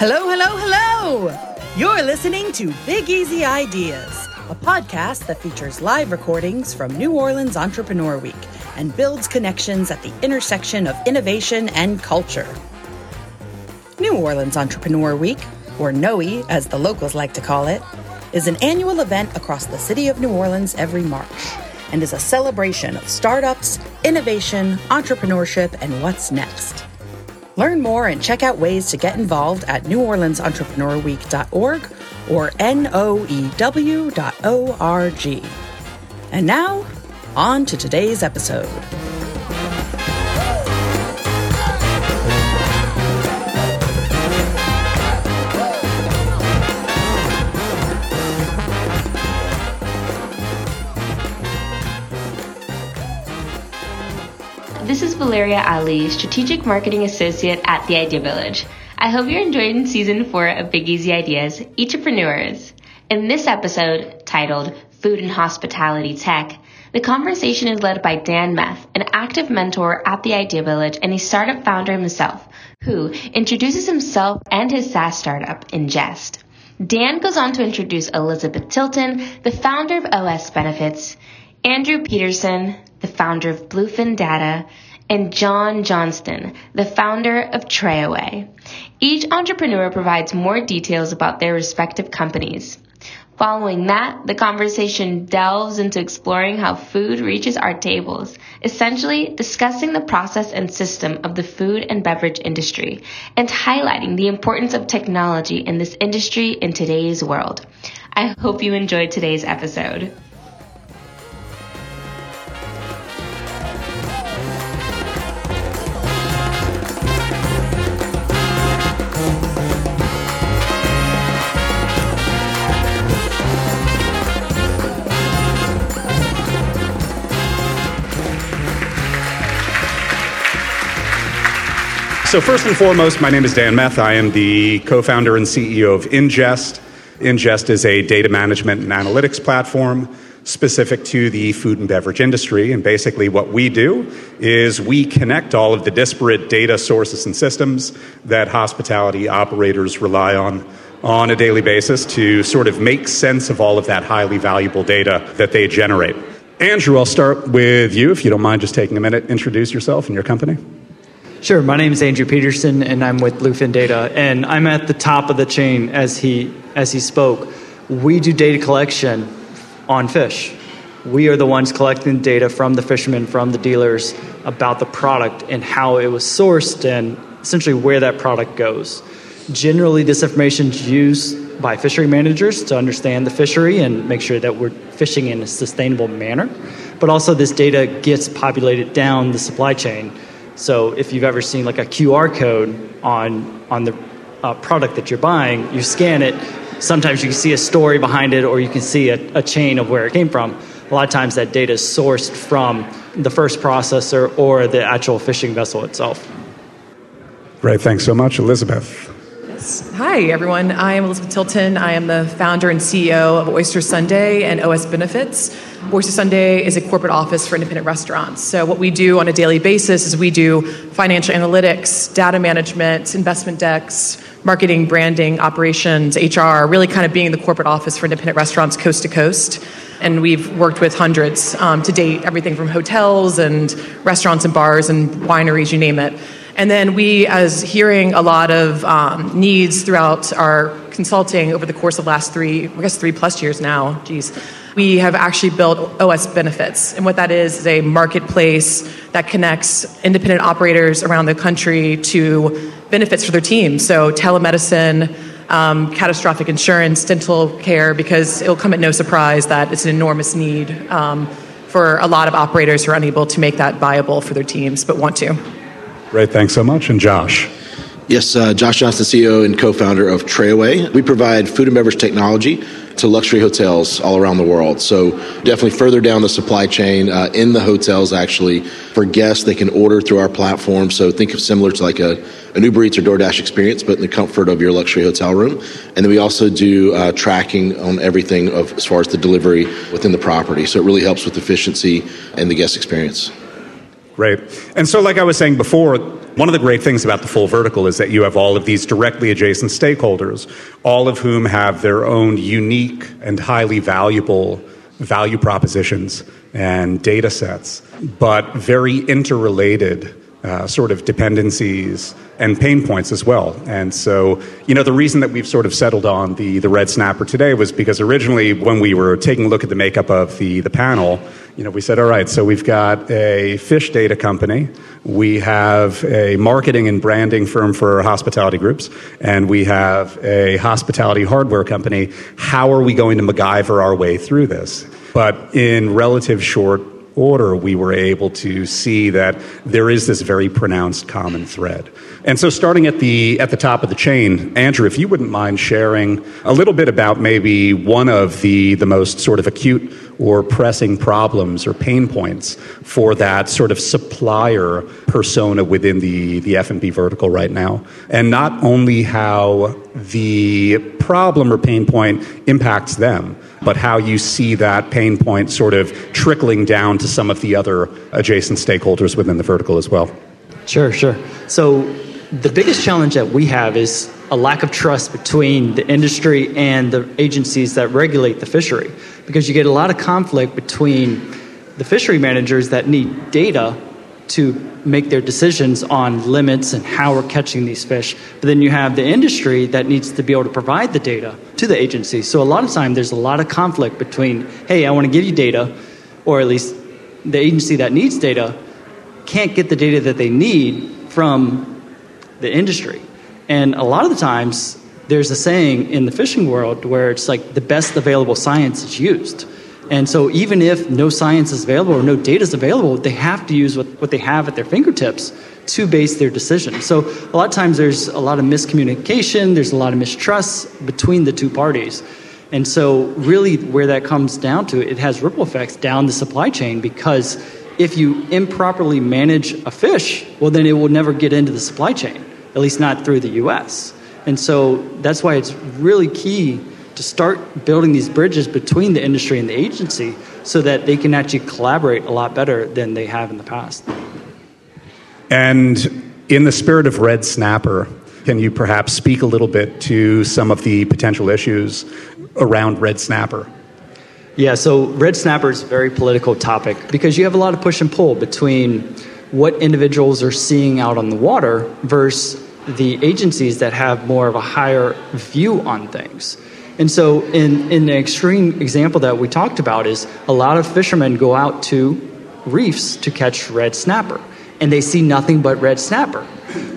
Hello, hello, hello! You're listening to Big Easy Ideas, a podcast that features live recordings from New Orleans Entrepreneur Week and builds connections at the intersection of innovation and culture. New Orleans Entrepreneur Week, or NOE as the locals like to call it, is an annual event across the city of New Orleans every March and is a celebration of startups, innovation, entrepreneurship, and what's next. Learn more and check out ways to get involved at neworleansentrepreneur.week.org or noew.org. And now, on to today's episode. Valeria Ali, Strategic Marketing Associate at The Idea Village. I hope you're enjoying season four of Big Easy Ideas, EATrepreneurs. In this episode, titled Food and Hospitality Tech, the conversation is led by Dan Meth, an active mentor at The Idea Village and a startup founder himself, who introduces himself and his SaaS startup, Ingest. Dan goes on to introduce Elizabeth Tilton, the founder of OS Benefits, Andrew Peterson, the founder of Bluefin Data, and John Johnston, the founder of Trayaway. Each entrepreneur provides more details about their respective companies. Following that, the conversation delves into exploring how food reaches our tables, essentially discussing the process and system of the food and beverage industry, and highlighting the importance of technology in this industry in today's world. I hope you enjoyed today's episode. So, first and foremost, my name is Dan Meth. I am the co founder and CEO of Ingest. Ingest is a data management and analytics platform specific to the food and beverage industry. And basically, what we do is we connect all of the disparate data sources and systems that hospitality operators rely on on a daily basis to sort of make sense of all of that highly valuable data that they generate. Andrew, I'll start with you if you don't mind just taking a minute, introduce yourself and your company. Sure. My name is Andrew Peterson, and I'm with Bluefin Data, and I'm at the top of the chain as he as he spoke. We do data collection on fish. We are the ones collecting data from the fishermen, from the dealers about the product and how it was sourced, and essentially where that product goes. Generally, this information is used by fishery managers to understand the fishery and make sure that we're fishing in a sustainable manner. But also, this data gets populated down the supply chain so if you've ever seen like a QR code on on the uh, product that you're buying, you scan it. Sometimes you can see a story behind it, or you can see a, a chain of where it came from. A lot of times that data is sourced from the first processor or the actual fishing vessel itself. Great, thanks so much, Elizabeth. Hi, everyone. I am Elizabeth Tilton. I am the founder and CEO of Oyster Sunday and OS Benefits. Oyster Sunday is a corporate office for independent restaurants. So, what we do on a daily basis is we do financial analytics, data management, investment decks, marketing, branding, operations, HR, really kind of being the corporate office for independent restaurants coast to coast. And we've worked with hundreds um, to date, everything from hotels and restaurants and bars and wineries, you name it. And then we, as hearing a lot of um, needs throughout our consulting over the course of last three, I guess three plus years now, geez, we have actually built OS Benefits. And what that is is a marketplace that connects independent operators around the country to benefits for their team. So telemedicine, um, catastrophic insurance, dental care, because it'll come at no surprise that it's an enormous need um, for a lot of operators who are unable to make that viable for their teams but want to. Great, thanks so much. And Josh. Yes, uh, Josh Johnston, CEO and co founder of Trayaway. We provide food and beverage technology to luxury hotels all around the world. So, definitely further down the supply chain uh, in the hotels, actually, for guests, they can order through our platform. So, think of similar to like a, an Uber Eats or DoorDash experience, but in the comfort of your luxury hotel room. And then we also do uh, tracking on everything of, as far as the delivery within the property. So, it really helps with efficiency and the guest experience. Right. And so, like I was saying before, one of the great things about the full vertical is that you have all of these directly adjacent stakeholders, all of whom have their own unique and highly valuable value propositions and data sets, but very interrelated uh, sort of dependencies and pain points as well. And so, you know, the reason that we've sort of settled on the, the red snapper today was because originally when we were taking a look at the makeup of the, the panel, you know, we said, all right, so we've got a fish data company, we have a marketing and branding firm for hospitality groups, and we have a hospitality hardware company. How are we going to MacGyver our way through this? But in relative short order, we were able to see that there is this very pronounced common thread. And so, starting at the at the top of the chain, Andrew, if you wouldn't mind sharing a little bit about maybe one of the the most sort of acute or pressing problems or pain points for that sort of supplier persona within the the F&B vertical right now, and not only how the problem or pain point impacts them, but how you see that pain point sort of trickling down to some of the other adjacent stakeholders within the vertical as well. Sure, sure. So the biggest challenge that we have is a lack of trust between the industry and the agencies that regulate the fishery because you get a lot of conflict between the fishery managers that need data to make their decisions on limits and how we're catching these fish. But then you have the industry that needs to be able to provide the data to the agency. So a lot of time there's a lot of conflict between, hey, I want to give you data, or at least the agency that needs data can't get the data that they need from the industry. And a lot of the times there's a saying in the fishing world where it's like the best available science is used. And so, even if no science is available or no data is available, they have to use what, what they have at their fingertips to base their decision. So, a lot of times there's a lot of miscommunication, there's a lot of mistrust between the two parties. And so, really, where that comes down to, it has ripple effects down the supply chain because if you improperly manage a fish, well, then it will never get into the supply chain, at least not through the US. And so, that's why it's really key to start building these bridges between the industry and the agency so that they can actually collaborate a lot better than they have in the past. And in the spirit of Red Snapper, can you perhaps speak a little bit to some of the potential issues around Red Snapper? Yeah, so Red Snapper is a very political topic because you have a lot of push and pull between what individuals are seeing out on the water versus the agencies that have more of a higher view on things. And so, in, in the extreme example that we talked about, is a lot of fishermen go out to reefs to catch red snapper, and they see nothing but red snapper.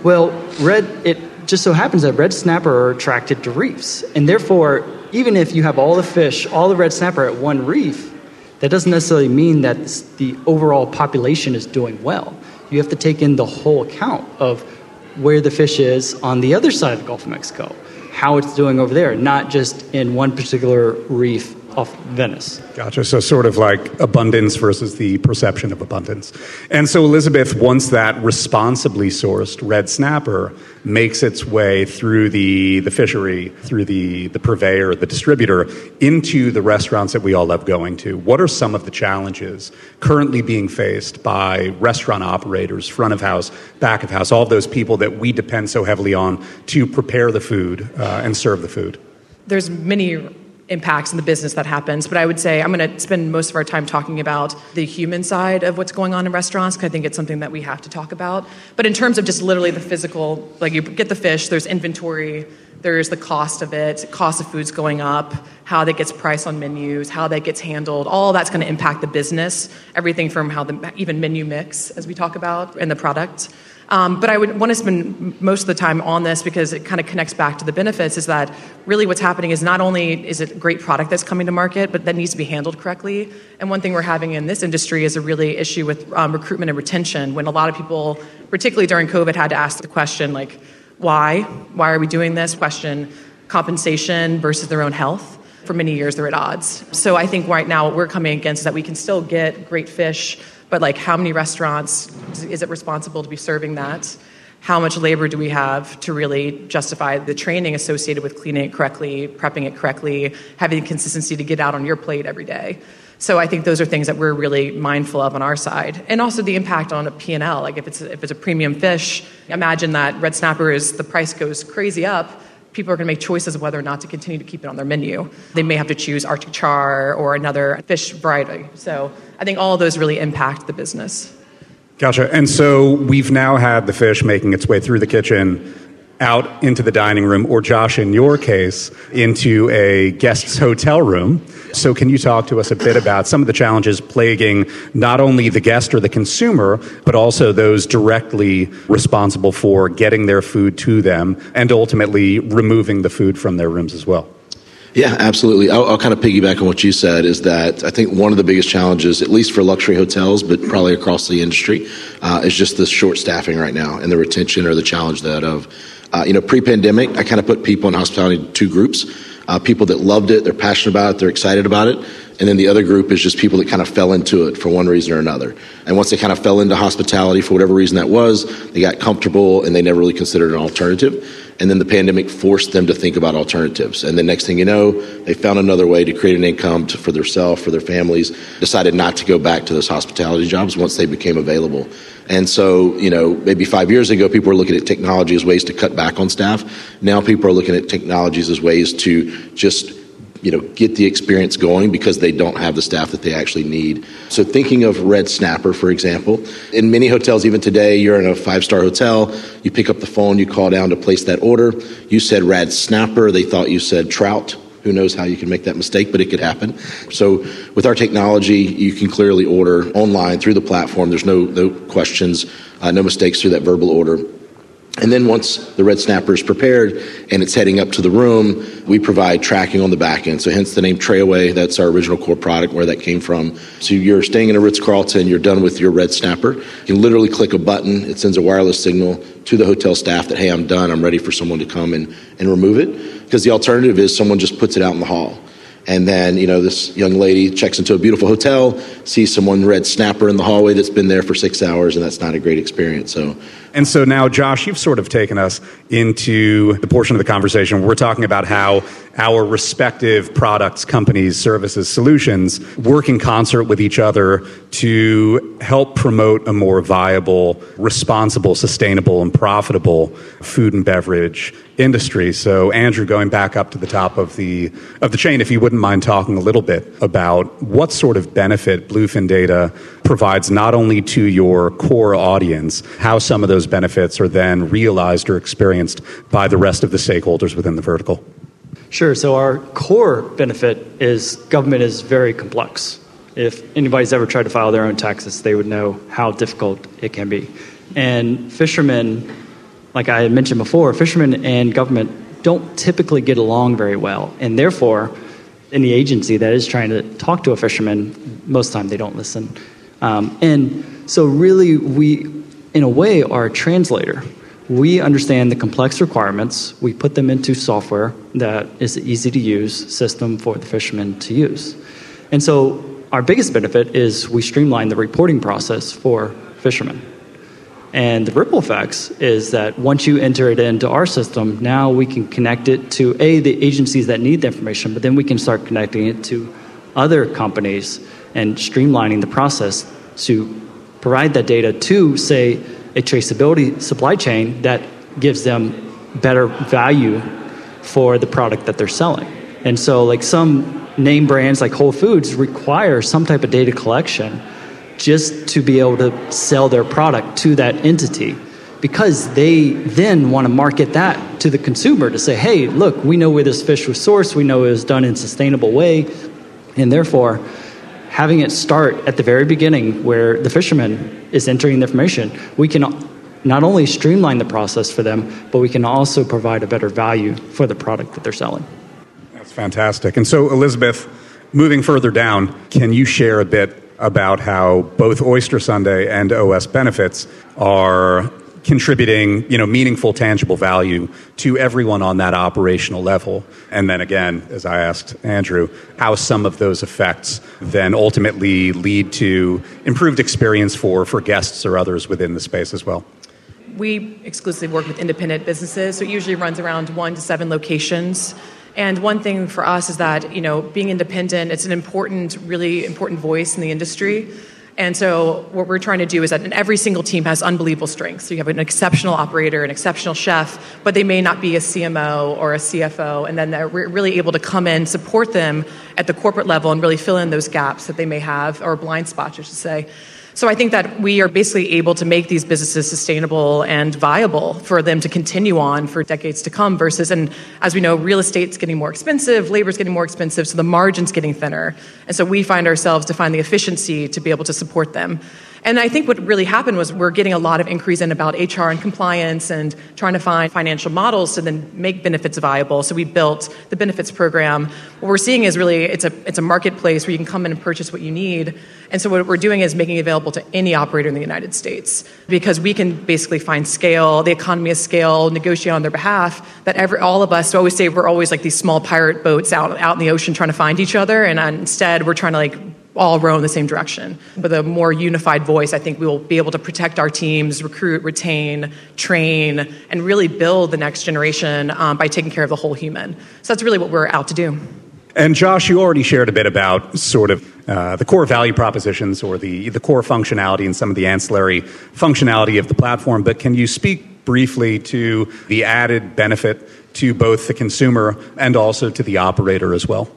Well, red it just so happens that red snapper are attracted to reefs, and therefore, even if you have all the fish, all the red snapper at one reef, that doesn't necessarily mean that the overall population is doing well. You have to take in the whole account of where the fish is on the other side of the Gulf of Mexico how it's doing over there, not just in one particular reef off Venice. Gotcha. So, sort of like abundance versus the perception of abundance. And so, Elizabeth, once that responsibly sourced red snapper makes its way through the, the fishery, through the, the purveyor, the distributor, into the restaurants that we all love going to, what are some of the challenges currently being faced by restaurant operators, front of house, back of house, all of those people that we depend so heavily on to prepare the food uh, and serve the food? There's many impacts in the business that happens. But I would say I'm going to spend most of our time talking about the human side of what's going on in restaurants because I think it's something that we have to talk about. But in terms of just literally the physical, like you get the fish, there's inventory, there's the cost of it, cost of food's going up, how that gets priced on menus, how that gets handled. All that's going to impact the business. Everything from how the even menu mix, as we talk about, and the product. Um, but I would want to spend most of the time on this because it kind of connects back to the benefits is that really what's happening is not only is it a great product that's coming to market, but that needs to be handled correctly. And one thing we're having in this industry is a really issue with um, recruitment and retention when a lot of people, particularly during COVID, had to ask the question like, why? Why are we doing this? Question compensation versus their own health. For many years, they're at odds. So I think right now what we're coming against is that we can still get great fish but like how many restaurants is it responsible to be serving that? How much labor do we have to really justify the training associated with cleaning it correctly, prepping it correctly, having the consistency to get out on your plate every day? So I think those are things that we're really mindful of on our side. And also the impact on a P&L. Like if it's, if it's a premium fish, imagine that red snapper is, the price goes crazy up, people are going to make choices of whether or not to continue to keep it on their menu. They may have to choose Arctic char or another fish variety. So I think all of those really impact the business. Gotcha. And so we've now had the fish making its way through the kitchen out into the dining room, or Josh, in your case, into a guest's hotel room. So, can you talk to us a bit about some of the challenges plaguing not only the guest or the consumer, but also those directly responsible for getting their food to them and ultimately removing the food from their rooms as well? Yeah, absolutely. I'll, I'll, kind of piggyback on what you said is that I think one of the biggest challenges, at least for luxury hotels, but probably across the industry, uh, is just the short staffing right now and the retention or the challenge that of, uh, you know, pre-pandemic, I kind of put people in hospitality in two groups. Uh, people that loved it, they're passionate about it, they're excited about it. And then the other group is just people that kind of fell into it for one reason or another. And once they kind of fell into hospitality for whatever reason that was, they got comfortable and they never really considered an alternative. And then the pandemic forced them to think about alternatives. And the next thing you know, they found another way to create an income to, for themselves, for their families, decided not to go back to those hospitality jobs once they became available. And so, you know, maybe five years ago, people were looking at technology as ways to cut back on staff. Now people are looking at technologies as ways to just you know, get the experience going because they don't have the staff that they actually need. So thinking of red snapper, for example, in many hotels, even today, you're in a five-star hotel, you pick up the phone, you call down to place that order. You said red snapper, they thought you said trout. Who knows how you can make that mistake, but it could happen. So with our technology, you can clearly order online through the platform. There's no, no questions, uh, no mistakes through that verbal order. And then once the red snapper is prepared and it's heading up to the room, we provide tracking on the back end. So hence the name Tray-Away. That's our original core product where that came from. So you're staying in a Ritz-Carlton, you're done with your red snapper. You can literally click a button. It sends a wireless signal to the hotel staff that, hey, I'm done. I'm ready for someone to come and, and remove it. Because the alternative is someone just puts it out in the hall. And then, you know, this young lady checks into a beautiful hotel, sees someone red snapper in the hallway that's been there for six hours, and that's not a great experience. So and so now, Josh, you've sort of taken us into the portion of the conversation where we're talking about how our respective products, companies, services, solutions work in concert with each other to help promote a more viable, responsible, sustainable, and profitable food and beverage industry. So, Andrew, going back up to the top of the of the chain, if you wouldn't mind talking a little bit about what sort of benefit Bluefin Data provides not only to your core audience, how some of those benefits are then realized or experienced by the rest of the stakeholders within the vertical. Sure. So our core benefit is government is very complex. If anybody's ever tried to file their own taxes, they would know how difficult it can be. And fishermen, like I had mentioned before, fishermen and government don't typically get along very well. And therefore, any agency that is trying to talk to a fisherman, most of the time they don't listen. Um, and so, really, we, in a way, are a translator we understand the complex requirements. We put them into software that is an easy to use system for the fishermen to use. And so our biggest benefit is we streamline the reporting process for fishermen. And the ripple effects is that once you enter it into our system, now we can connect it to A, the agencies that need the information, but then we can start connecting it to other companies and streamlining the process to provide that data to, say, a traceability supply chain that gives them better value for the product that they're selling. And so, like some name brands like Whole Foods require some type of data collection just to be able to sell their product to that entity because they then want to market that to the consumer to say, hey, look, we know where this fish was sourced, we know it was done in a sustainable way, and therefore, having it start at the very beginning where the fisherman is entering the information, we can not only streamline the process for them, but we can also provide a better value for the product that they're selling. That's fantastic. And so, Elizabeth, moving further down, can you share a bit about how both Oyster Sunday and OS benefits are contributing you know meaningful tangible value to everyone on that operational level. And then again as i asked andrew how some of those effects then ultimately lead to improved experience for for guests or others within the space as well. We exclusively work with independent businesses so it usually runs around one to seven locations And one thing for us is that, you know, being independent, it's an important, really important voice in the industry. And so what we're trying to do is that every single team has unbelievable strengths. So you have an exceptional operator, an exceptional chef, but they may not be a CMO or a CFO. And then they're really able to come in, support them at the corporate level and really fill in those gaps that they may have, or blind spots, I should say. So I think that we are basically able to make these businesses sustainable and viable for them to continue on for decades to come versus and as we know real estate's getting more expensive, labor's getting more expensive, so the margin's getting thinner. And so we find ourselves to find the efficiency to be able to support them. And I think what really happened was we're getting a lot of inquiries in about HR and compliance and trying to find financial models to then make benefits viable. So we built the benefits program. What we're seeing is really it's a it's a marketplace where you can come in and purchase what you need. And so what we're doing is making it available to any operator in the United States because we can basically find scale, the economy of scale, negotiate on their behalf. That every all of us always say we're always like these small pirate boats out out in the ocean trying to find each other, and instead we're trying to like all row in the same direction. With a more unified voice, I think we will be able to protect our teams, recruit, retain, train, and really build the next generation um, by taking care of the whole human. So that's really what we're out to do. And Josh, you already shared a bit about sort of uh, the core value propositions or the, the core functionality and some of the ancillary functionality of the platform, but can you speak briefly to the added benefit to both the consumer and also to the operator as well?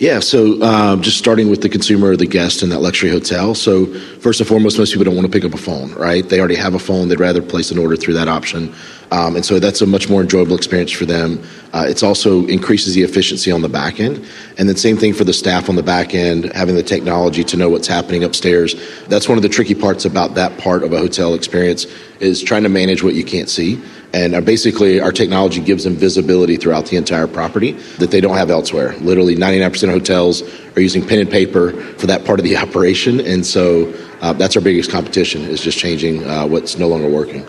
Yeah, so um, just starting with the consumer or the guest in that luxury hotel. So, first and foremost, most people don't want to pick up a phone, right? They already have a phone, they'd rather place an order through that option. Um, and so that's a much more enjoyable experience for them. Uh, it's also increases the efficiency on the back end. And then, same thing for the staff on the back end, having the technology to know what's happening upstairs. That's one of the tricky parts about that part of a hotel experience is trying to manage what you can't see. And uh, basically, our technology gives them visibility throughout the entire property that they don't have elsewhere. Literally, 99% of hotels are using pen and paper for that part of the operation. And so uh, that's our biggest competition is just changing uh, what's no longer working.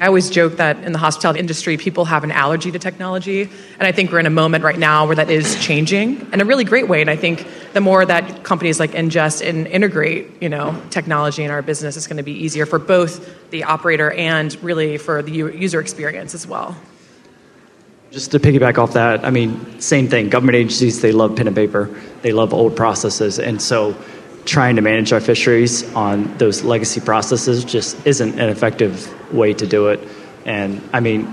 I always joke that in the hospitality industry, people have an allergy to technology. And I think we're in a moment right now where that is changing in a really great way. And I think the more that companies like Ingest and integrate, you know, technology in our business, it's going to be easier for both the operator and really for the user experience as well. Just to piggyback off that, I mean, same thing. Government agencies, they love pen and paper. They love old processes. And so trying to manage our fisheries on those legacy processes just isn't an effective way to do it. And I mean,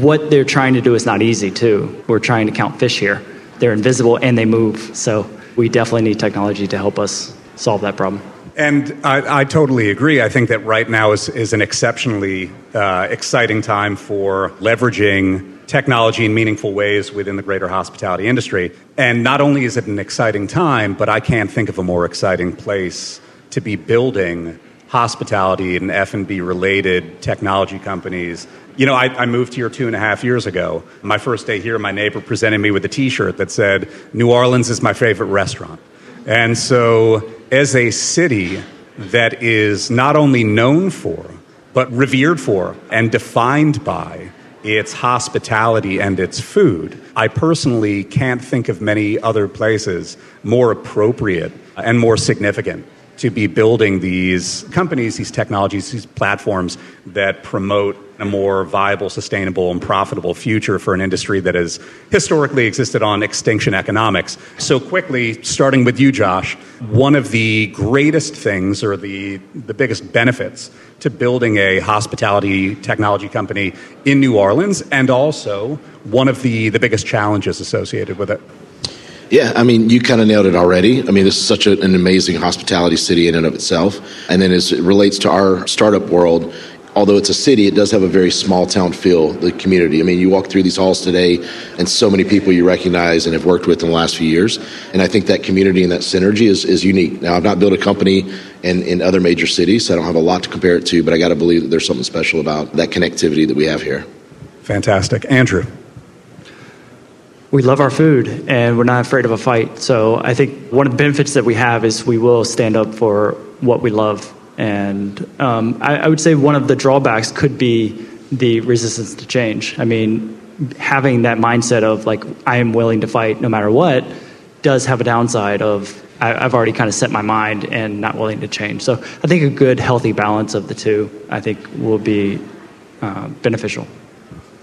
what they're trying to do is not easy, too. We're trying to count fish here. They're invisible and they move. So we definitely need technology to help us solve that problem. And I, I, totally agree. I think that right now is, is an exceptionally uh, exciting time for leveraging technology in meaningful ways within the greater hospitality industry. And not only is it an exciting time, but I can't think of a more exciting place to be building hospitality and F&B related technology companies. You know, I, I, moved here two and a half years ago. My first day here, my neighbor presented me with a T-shirt that said, "New Orleans is my favorite restaurant." And so, as a city that is not only known for, but revered for and defined by its hospitality and its food. I personally can't think of many other places more appropriate and more significant to be building these companies, these technologies, these platforms that promote a more viable, sustainable, and profitable future for an industry that has historically existed on extinction economics. So, quickly, starting with you, Josh, one of the greatest things or the, the biggest benefits to building a hospitality technology company in New Orleans, and also one of the, the biggest challenges associated with it? Yeah, I mean, you kind of nailed it already. I mean, this is such an amazing hospitality city in and of itself. And then as it relates to our startup world, although it's a city, it does have a very small town feel, the community. I mean, you walk through these halls today, and so many people you recognize and have worked with in the last few years. And I think that community and that synergy is, is unique. Now, I've not built a company in, in other major cities, so I don't have a lot to compare it to, but I got to believe that there's something special about that connectivity that we have here. Fantastic. Andrew. We love our food and we're not afraid of a fight. So I think one of the benefits that we have is we will stand up for what we love and um, I, I, would say one of the drawbacks could be the resistance to change. I mean, having that mindset of like, I am willing to fight no matter what does have a downside of I, have already kind of set my mind and not willing to change. So I think a good, healthy balance of the two, I think, will be uh, beneficial.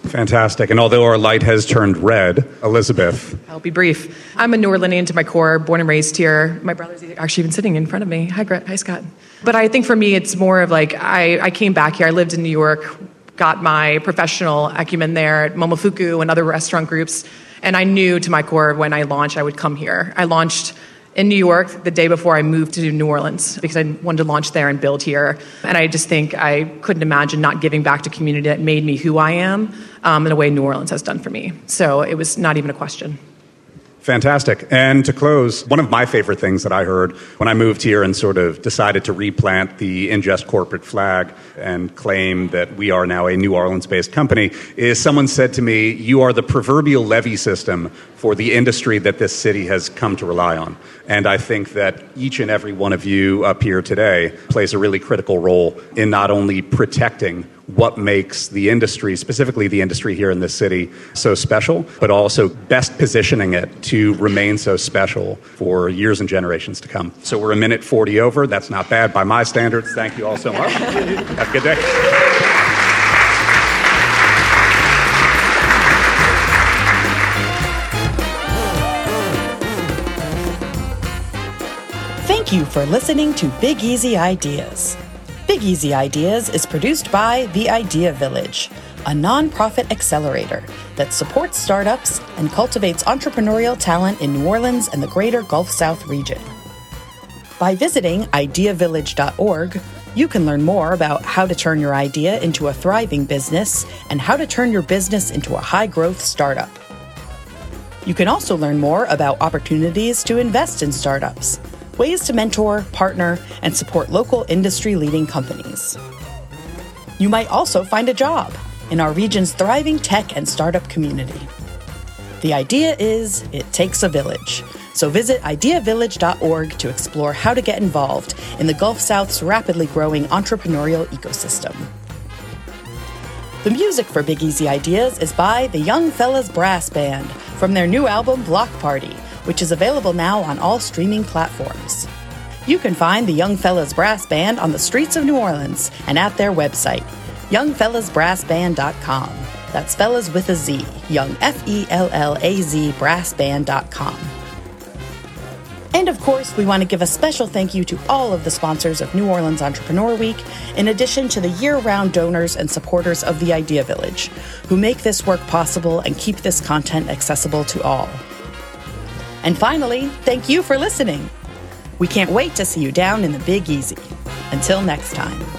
Fantastic. And although our light has turned red, Elizabeth. I'll be brief. I'm a New Orleanian to my core, born and raised here. My brother's actually even sitting in front of me. Hi, Gret. Hi, Scott. But I think for me, it's more of like I, I came back here. I lived in New York, got my professional acumen there at Momofuku and other restaurant groups. And I knew to my core when I launched, I would come here. I launched in New York the day before I moved to New Orleans because I wanted to launch there and build here. And I just think I couldn't imagine not giving back to community that made me who I am um, in a way New Orleans has done for me. So it was not even a question. Fantastic. And to close, one of my favorite things that I heard when I moved here and sort of decided to replant the Ingest corporate flag and claim that we are now a New Orleans based company is someone said to me, You are the proverbial levee system for the industry that this city has come to rely on. And I think that each and every one of you up here today plays a really critical role in not only protecting what makes the industry, specifically the industry here in this city, so special, but also best positioning it to remain so special for years and generations to come. So we're a minute 40 over. That's not bad by my standards. Thank you all so much. Have a good day. You for listening to Big Easy Ideas. Big Easy Ideas is produced by The Idea Village, a nonprofit accelerator that supports startups and cultivates entrepreneurial talent in New Orleans and the greater Gulf South region. By visiting ideavillage.org, you can learn more about how to turn your idea into a thriving business and how to turn your business into a high growth startup. You can also learn more about opportunities to invest in startups ways to mentor, partner, and support local industry leading companies. You might also find a job in our region's thriving tech and startup community. The idea is it takes a village. So visit ideavillage.org to explore how to get involved in the Gulf South's rapidly growing entrepreneurial ecosystem. The music for Big Easy Ideas is by the Young Fellaz Brass Band from their new album Block Party which is available now on all streaming platforms. You can find the Young Fellaz Brass Band on the streets of New Orleans and at their website, youngfellazbrassband.com. That's fellas with a Z, young F E L L A Z brassband.com. And of course, we want to give a special thank you to all of the sponsors of New Orleans Entrepreneur Week, in addition to the year round donors and supporters of the Idea Village, who make this work possible and keep this content accessible to all. And finally, thank you for listening. We can't wait to see you down in the Big Easy. Until next time.